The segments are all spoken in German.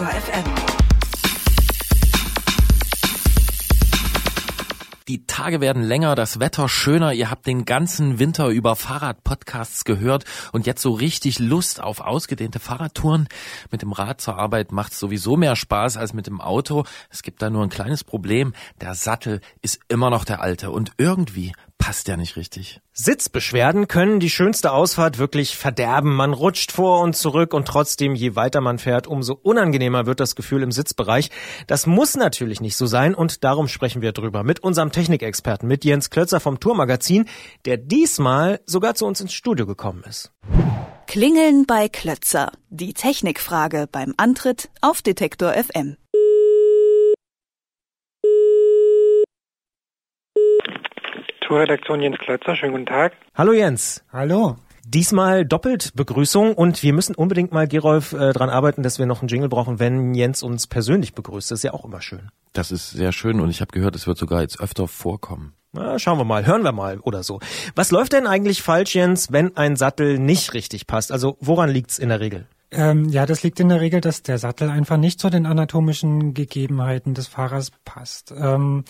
Detektor FM. Die Tage werden länger, das Wetter schöner. Ihr habt den ganzen Winter über Fahrradpodcasts gehört und jetzt so richtig Lust auf ausgedehnte Fahrradtouren. Mit dem Rad zur Arbeit macht es sowieso mehr Spaß als mit dem Auto. Es gibt da nur ein kleines Problem. Der Sattel ist immer noch der alte und irgendwie passt ja nicht richtig. Sitzbeschwerden können die schönste Ausfahrt wirklich verderben. Man rutscht vor und zurück und trotzdem, je weiter man fährt, umso unangenehmer wird das Gefühl im Sitzbereich. Das muss natürlich nicht so sein und darum sprechen wir drüber mit unserem Technikexperten, mit Jens Klötzer vom Tourmagazin, der diesmal sogar zu uns ins Studio gekommen ist. Klingeln bei Klötzer. Die Technikfrage beim Antritt auf Detektor FM. Kulturredaktion Jens Klötzer. Schönen guten Tag. Hallo Jens. Hallo. Diesmal doppelt Begrüßung und wir müssen unbedingt mal, Gerolf, äh, dran arbeiten, dass wir noch einen Jingle brauchen, wenn Jens uns persönlich begrüßt. Das ist ja auch immer schön. Das ist sehr schön und ich habe gehört, es wird sogar jetzt öfter vorkommen. Na, schauen wir mal, hören wir mal oder so. Was läuft denn eigentlich falsch, Jens, wenn ein Sattel nicht richtig passt? Also woran liegt's in der Regel? Ähm, ja, das liegt in der Regel, dass der Sattel einfach nicht zu den anatomischen Gegebenheiten des Fahrers passt. Ähm,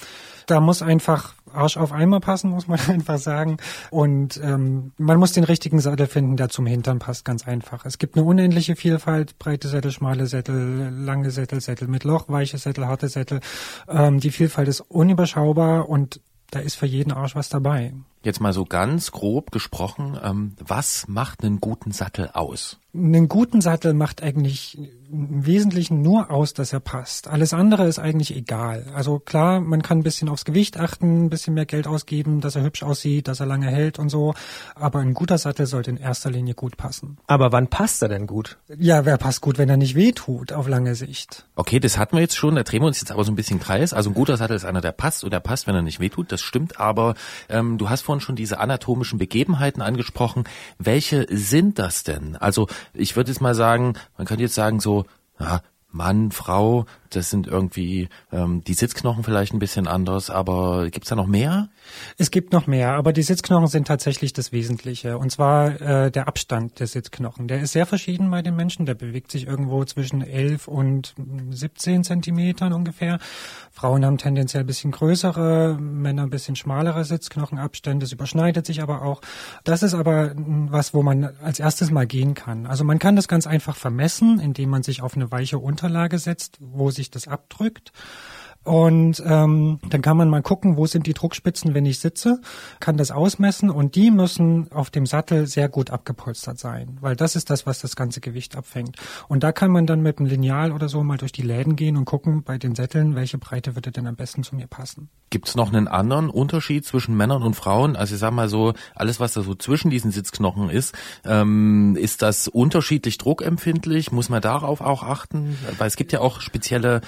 da muss einfach Arsch auf Eimer passen, muss man einfach sagen. Und ähm, man muss den richtigen Sattel finden, der zum Hintern passt, ganz einfach. Es gibt eine unendliche Vielfalt, breite Sättel, schmale Sättel, lange Sättel, Sättel mit Loch, weiche Sättel, harte Sättel. Ähm, die Vielfalt ist unüberschaubar und da ist für jeden Arsch was dabei. Jetzt mal so ganz grob gesprochen, ähm, was macht einen guten Sattel aus? Einen guten Sattel macht eigentlich im Wesentlichen nur aus, dass er passt. Alles andere ist eigentlich egal. Also klar, man kann ein bisschen aufs Gewicht achten, ein bisschen mehr Geld ausgeben, dass er hübsch aussieht, dass er lange hält und so. Aber ein guter Sattel sollte in erster Linie gut passen. Aber wann passt er denn gut? Ja, wer passt gut, wenn er nicht wehtut auf lange Sicht? Okay, das hatten wir jetzt schon. Da drehen wir uns jetzt aber so ein bisschen Kreis. Also ein guter Sattel ist einer, der passt und der passt, wenn er nicht wehtut. Das stimmt. Aber ähm, du hast vorhin schon diese anatomischen Begebenheiten angesprochen. Welche sind das denn? Also ich würde jetzt mal sagen, man könnte jetzt sagen so, ja, Mann, Frau, das sind irgendwie ähm, die Sitzknochen vielleicht ein bisschen anders, aber gibt's da noch mehr? Es gibt noch mehr, aber die Sitzknochen sind tatsächlich das Wesentliche. Und zwar äh, der Abstand der Sitzknochen. Der ist sehr verschieden bei den Menschen. Der bewegt sich irgendwo zwischen 11 und 17 Zentimetern ungefähr. Frauen haben tendenziell ein bisschen größere, Männer ein bisschen schmalere Sitzknochenabstände. Das überschneidet sich aber auch. Das ist aber was, wo man als erstes mal gehen kann. Also man kann das ganz einfach vermessen, indem man sich auf eine weiche Unterlage setzt, wo sich das abdrückt. Und ähm, dann kann man mal gucken, wo sind die Druckspitzen, wenn ich sitze, kann das ausmessen und die müssen auf dem Sattel sehr gut abgepolstert sein, weil das ist das, was das ganze Gewicht abfängt. Und da kann man dann mit einem Lineal oder so mal durch die Läden gehen und gucken bei den Sätteln, welche Breite würde denn am besten zu mir passen. Gibt's noch einen anderen Unterschied zwischen Männern und Frauen? Also ich sag mal so, alles was da so zwischen diesen Sitzknochen ist, ähm, ist das unterschiedlich druckempfindlich? Muss man darauf auch achten? Weil es gibt ja auch spezielle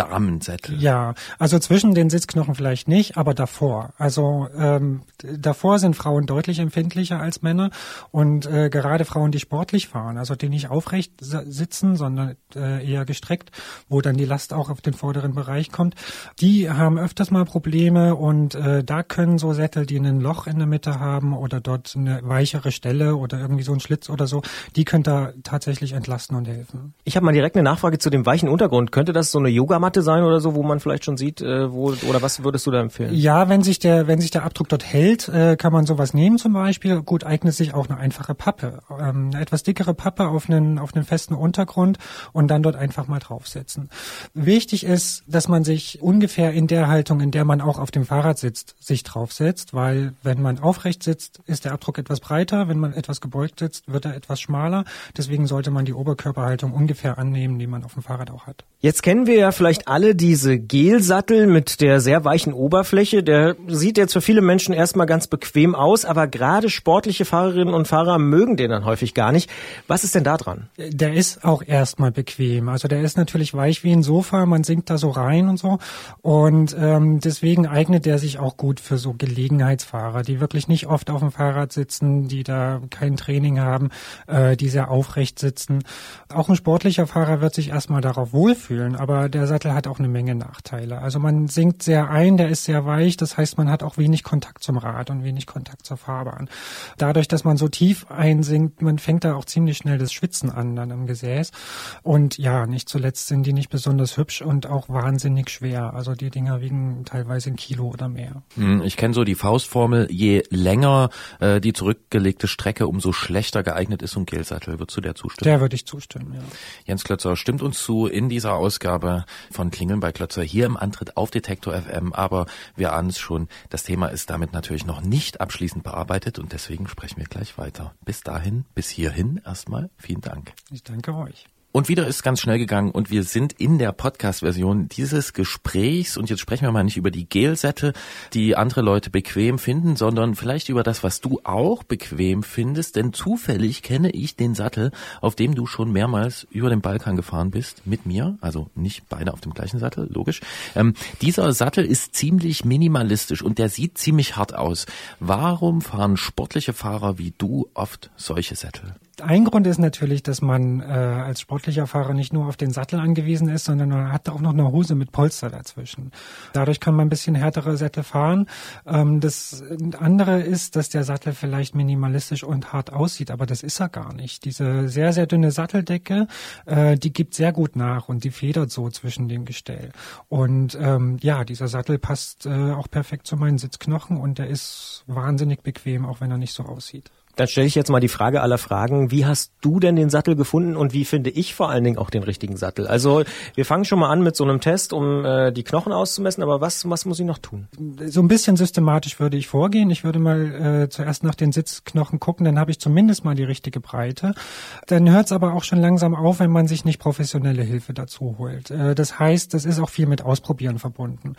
Damensättel. Ja, also zwischen den Sitzknochen vielleicht nicht, aber davor. Also ähm, davor sind Frauen deutlich empfindlicher als Männer und äh, gerade Frauen, die sportlich fahren, also die nicht aufrecht sitzen, sondern äh, eher gestreckt, wo dann die Last auch auf den vorderen Bereich kommt, die haben öfters mal Probleme und äh, da können so Sättel, die ein Loch in der Mitte haben oder dort eine weichere Stelle oder irgendwie so ein Schlitz oder so, die können da tatsächlich entlasten und helfen. Ich habe mal direkt eine Nachfrage zu dem weichen Untergrund. Könnte das so eine Yogamatte sein oder so, wo man vielleicht schon sieht, äh, wo oder was würdest du da empfehlen? Ja, wenn sich der wenn sich der Abdruck dort hält, äh, kann man sowas nehmen zum Beispiel. Gut eignet sich auch eine einfache Pappe, ähm, eine etwas dickere Pappe auf einen auf einen festen Untergrund und dann dort einfach mal draufsetzen. Wichtig ist, dass man sich ungefähr in der Haltung, in der man auch auf dem Fahrrad sitzt, sich draufsetzt, weil wenn man aufrecht sitzt, ist der Abdruck etwas breiter, wenn man etwas gebeugt sitzt, wird er etwas schmaler. Deswegen sollte man die Oberkörperhaltung ungefähr annehmen, die man auf dem Fahrrad auch hat. Jetzt kennen wir ja vielleicht alle diese Gelsattel mit der sehr weichen Oberfläche. Der sieht jetzt für viele Menschen erstmal ganz bequem aus, aber gerade sportliche Fahrerinnen und Fahrer mögen den dann häufig gar nicht. Was ist denn da dran? Der ist auch erstmal bequem. Also der ist natürlich weich wie ein Sofa, man sinkt da so rein und so. Und ähm, deswegen eignet der sich auch gut für so Gelegenheitsfahrer, die wirklich nicht oft auf dem Fahrrad sitzen, die da kein Training haben, äh, die sehr aufrecht sitzen. Auch ein sportlicher Fahrer wird sich erstmal darauf wohlfühlen fühlen. Aber der Sattel hat auch eine Menge Nachteile. Also man sinkt sehr ein, der ist sehr weich. Das heißt, man hat auch wenig Kontakt zum Rad und wenig Kontakt zur Fahrbahn. Dadurch, dass man so tief einsinkt, man fängt da auch ziemlich schnell das Schwitzen an dann im Gesäß. Und ja, nicht zuletzt sind die nicht besonders hübsch und auch wahnsinnig schwer. Also die Dinger wiegen teilweise ein Kilo oder mehr. Hm, ich kenne so die Faustformel, je länger äh, die zurückgelegte Strecke, umso schlechter geeignet ist so ein Gelsattel. Würdest du der zustimmen? Der würde ich zustimmen, ja. Jens Klötzer stimmt uns zu in dieser Ausgabe von Klingeln bei Klötzer hier im Antritt auf Detektor FM. Aber wir ahnen es schon, das Thema ist damit natürlich noch nicht abschließend bearbeitet und deswegen sprechen wir gleich weiter. Bis dahin, bis hierhin erstmal vielen Dank. Ich danke euch. Und wieder ist ganz schnell gegangen und wir sind in der Podcast-Version dieses Gesprächs und jetzt sprechen wir mal nicht über die Gelsätze, die andere Leute bequem finden, sondern vielleicht über das, was du auch bequem findest, denn zufällig kenne ich den Sattel, auf dem du schon mehrmals über den Balkan gefahren bist, mit mir, also nicht beide auf dem gleichen Sattel, logisch. Ähm, dieser Sattel ist ziemlich minimalistisch und der sieht ziemlich hart aus. Warum fahren sportliche Fahrer wie du oft solche Sättel? Ein Grund ist natürlich, dass man äh, als sportlicher Fahrer nicht nur auf den Sattel angewiesen ist, sondern man hat auch noch eine Hose mit Polster dazwischen. Dadurch kann man ein bisschen härtere Sättel fahren. Ähm, das andere ist, dass der Sattel vielleicht minimalistisch und hart aussieht, aber das ist er gar nicht. Diese sehr, sehr dünne Satteldecke, äh, die gibt sehr gut nach und die federt so zwischen dem Gestell. Und ähm, ja, dieser Sattel passt äh, auch perfekt zu meinen Sitzknochen und der ist wahnsinnig bequem, auch wenn er nicht so aussieht. Dann stelle ich jetzt mal die Frage aller Fragen. Wie hast du denn den Sattel gefunden und wie finde ich vor allen Dingen auch den richtigen Sattel? Also wir fangen schon mal an mit so einem Test, um äh, die Knochen auszumessen, aber was, was muss ich noch tun? So ein bisschen systematisch würde ich vorgehen. Ich würde mal äh, zuerst nach den Sitzknochen gucken, dann habe ich zumindest mal die richtige Breite. Dann hört es aber auch schon langsam auf, wenn man sich nicht professionelle Hilfe dazu holt. Äh, das heißt, das ist auch viel mit Ausprobieren verbunden.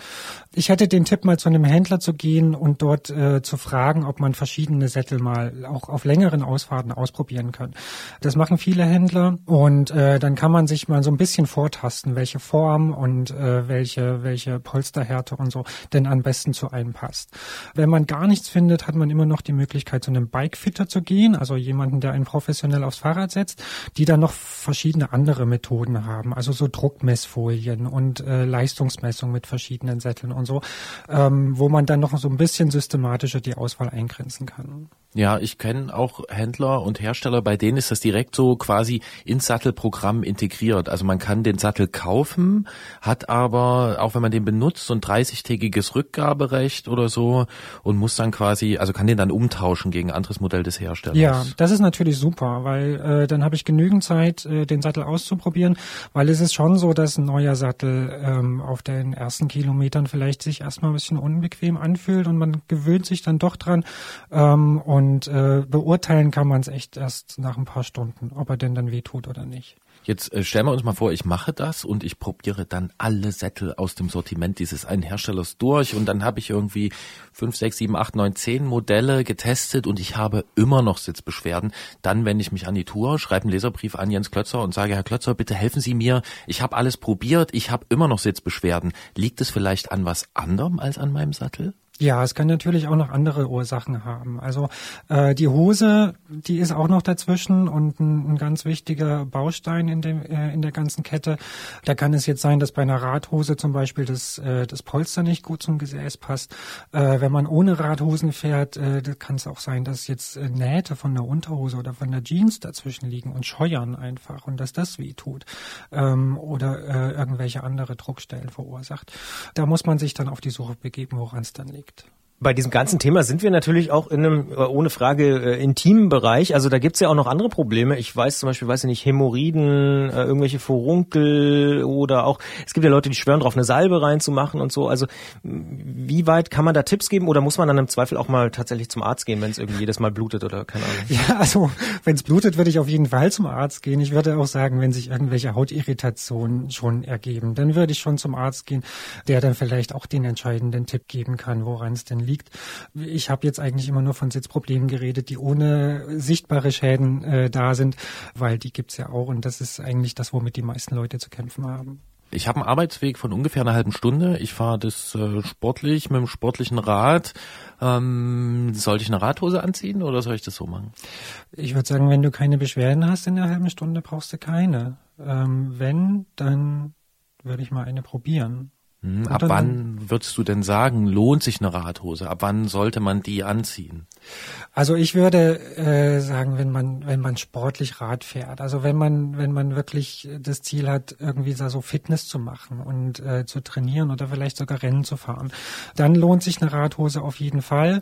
Ich hätte den Tipp, mal zu einem Händler zu gehen und dort äh, zu fragen, ob man verschiedene Sättel mal auch auf längeren Ausfahrten ausprobieren kann. Das machen viele Händler und äh, dann kann man sich mal so ein bisschen vortasten, welche Form und äh, welche, welche Polsterhärte und so denn am besten zu einem passt. Wenn man gar nichts findet, hat man immer noch die Möglichkeit, zu einem Bikefitter zu gehen, also jemanden, der einen professionell aufs Fahrrad setzt, die dann noch verschiedene andere Methoden haben, also so Druckmessfolien und äh, Leistungsmessung mit verschiedenen Sätteln und so, ähm, wo man dann noch so ein bisschen systematischer die Auswahl eingrenzen kann. Ja, ich kenne auch Händler und Hersteller, bei denen ist das direkt so quasi ins Sattelprogramm integriert. Also man kann den Sattel kaufen, hat aber, auch wenn man den benutzt, so ein 30-tägiges Rückgaberecht oder so und muss dann quasi, also kann den dann umtauschen gegen ein anderes Modell des Herstellers. Ja, das ist natürlich super, weil äh, dann habe ich genügend Zeit, äh, den Sattel auszuprobieren, weil es ist schon so, dass ein neuer Sattel ähm, auf den ersten Kilometern vielleicht sich erstmal ein bisschen unbequem anfühlt und man gewöhnt sich dann doch dran ähm, und und beurteilen kann man es echt erst nach ein paar Stunden, ob er denn dann wehtut oder nicht. Jetzt äh, stellen wir uns mal vor, ich mache das und ich probiere dann alle Sättel aus dem Sortiment dieses einen Herstellers durch und dann habe ich irgendwie fünf, sechs, sieben, acht, neun, zehn Modelle getestet und ich habe immer noch Sitzbeschwerden. Dann wende ich mich an die Tour, schreibe einen Leserbrief an Jens Klötzer und sage, Herr Klötzer, bitte helfen Sie mir. Ich habe alles probiert, ich habe immer noch Sitzbeschwerden. Liegt es vielleicht an was anderem als an meinem Sattel? Ja, es kann natürlich auch noch andere Ursachen haben. Also äh, die Hose, die ist auch noch dazwischen und ein, ein ganz wichtiger Baustein in, dem, äh, in der ganzen Kette. Da kann es jetzt sein, dass bei einer Radhose zum Beispiel das, äh, das Polster nicht gut zum Gesäß passt. Äh, wenn man ohne Radhosen fährt, äh, kann es auch sein, dass jetzt äh, Nähte von der Unterhose oder von der Jeans dazwischen liegen und scheuern einfach und dass das weh tut ähm, oder äh, irgendwelche andere Druckstellen verursacht. Da muss man sich dann auf die Suche begeben, woran es dann liegt. produkt Bei diesem ganzen Thema sind wir natürlich auch in einem, äh, ohne Frage, äh, intimen Bereich. Also da gibt's ja auch noch andere Probleme. Ich weiß zum Beispiel, weiß ich nicht, Hämorrhoiden, äh, irgendwelche Furunkel oder auch, es gibt ja Leute, die schwören drauf, eine Salbe reinzumachen und so. Also wie weit kann man da Tipps geben oder muss man dann im Zweifel auch mal tatsächlich zum Arzt gehen, wenn es irgendwie jedes Mal blutet oder keine Ahnung? Ja, also wenn es blutet, würde ich auf jeden Fall zum Arzt gehen. Ich würde auch sagen, wenn sich irgendwelche Hautirritationen schon ergeben, dann würde ich schon zum Arzt gehen, der dann vielleicht auch den entscheidenden Tipp geben kann, woran es denn liegt liegt. Ich habe jetzt eigentlich immer nur von Sitzproblemen geredet, die ohne sichtbare Schäden äh, da sind, weil die gibt's ja auch und das ist eigentlich das, womit die meisten Leute zu kämpfen haben. Ich habe einen Arbeitsweg von ungefähr einer halben Stunde. Ich fahre das äh, sportlich mit dem sportlichen Rad. Ähm, sollte ich eine Radhose anziehen oder soll ich das so machen? Ich würde sagen, wenn du keine Beschwerden hast in der halben Stunde, brauchst du keine. Ähm, wenn, dann würde ich mal eine probieren. Hm, ab wann würdest du denn sagen, lohnt sich eine Radhose? Ab wann sollte man die anziehen? Also ich würde äh, sagen, wenn man wenn man sportlich Rad fährt, also wenn man wenn man wirklich das Ziel hat, irgendwie so Fitness zu machen und äh, zu trainieren oder vielleicht sogar Rennen zu fahren, dann lohnt sich eine Radhose auf jeden Fall.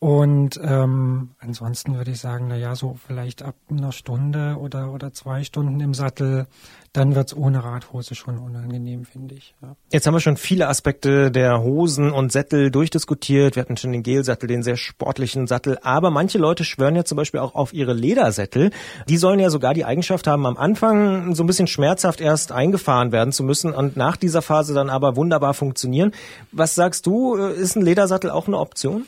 Und ähm, ansonsten würde ich sagen, na ja, so vielleicht ab einer Stunde oder oder zwei Stunden im Sattel, dann wird's ohne Radhose schon unangenehm, finde ich. Ja. Jetzt haben wir schon viele Aspekte der Hosen und Sättel durchdiskutiert. Wir hatten schon den Gelsattel, den sehr sportlichen Sattel. Aber manche Leute schwören ja zum Beispiel auch auf ihre Ledersättel. Die sollen ja sogar die Eigenschaft haben, am Anfang so ein bisschen schmerzhaft erst eingefahren werden zu müssen und nach dieser Phase dann aber wunderbar funktionieren. Was sagst du? Ist ein Ledersattel auch eine Option?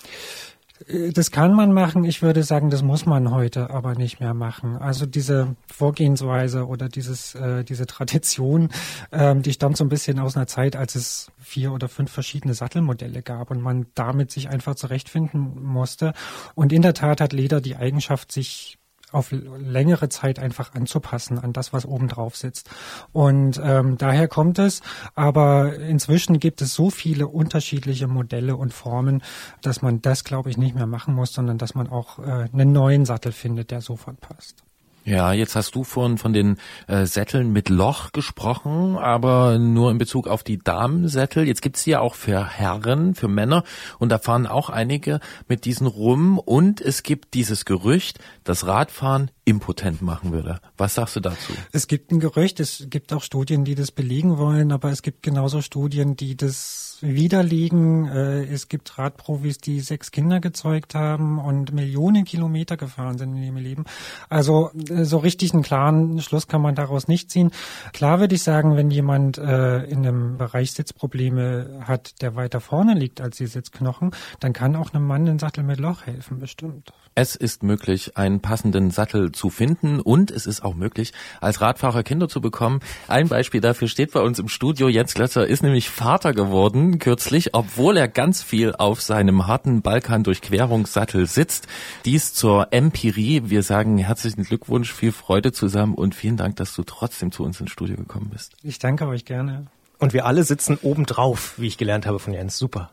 Äh, das kann man machen. Ich würde sagen, das muss man heute aber nicht mehr machen. Also diese Vorgehensweise oder dieses, äh, diese Tradition, ähm, die stammt so ein bisschen aus einer Zeit, als es vier oder fünf verschiedene Sattelmodelle gab und man damit sich einfach zurechtfinden musste. Und in der Tat hat Leder die Eigenschaft, sich auf längere Zeit einfach anzupassen an das, was oben drauf sitzt. Und ähm, daher kommt es. Aber inzwischen gibt es so viele unterschiedliche Modelle und Formen, dass man das, glaube ich, nicht mehr machen muss, sondern dass man auch äh, einen neuen Sattel findet, der sofort passt. Ja, jetzt hast du vorhin von den äh, Sätteln mit Loch gesprochen, aber nur in Bezug auf die Damensättel. Jetzt gibt's die ja auch für Herren, für Männer und da fahren auch einige mit diesen rum und es gibt dieses Gerücht, dass Radfahren impotent machen würde. Was sagst du dazu? Es gibt ein Gerücht, es gibt auch Studien, die das belegen wollen, aber es gibt genauso Studien, die das widerlegen. Äh, es gibt Radprofis, die sechs Kinder gezeugt haben und Millionen Kilometer gefahren sind in ihrem Leben. Also äh, so richtig einen klaren Schluss kann man daraus nicht ziehen. Klar würde ich sagen, wenn jemand äh, in einem Bereich Sitzprobleme hat, der weiter vorne liegt als die Sitzknochen, dann kann auch einem Mann ein Sattel mit Loch helfen, bestimmt. Es ist möglich, einen passenden Sattel zu finden und es ist auch möglich, als Radfahrer Kinder zu bekommen. Ein Beispiel dafür steht bei uns im Studio. Jens Glötzer ist nämlich Vater geworden kürzlich, obwohl er ganz viel auf seinem harten Balkan-Durchquerungssattel sitzt. Dies zur Empirie. Wir sagen herzlichen Glückwunsch, viel Freude zusammen und vielen Dank, dass du trotzdem zu uns ins Studio gekommen bist. Ich danke euch gerne. Und wir alle sitzen obendrauf, wie ich gelernt habe von Jens. Super.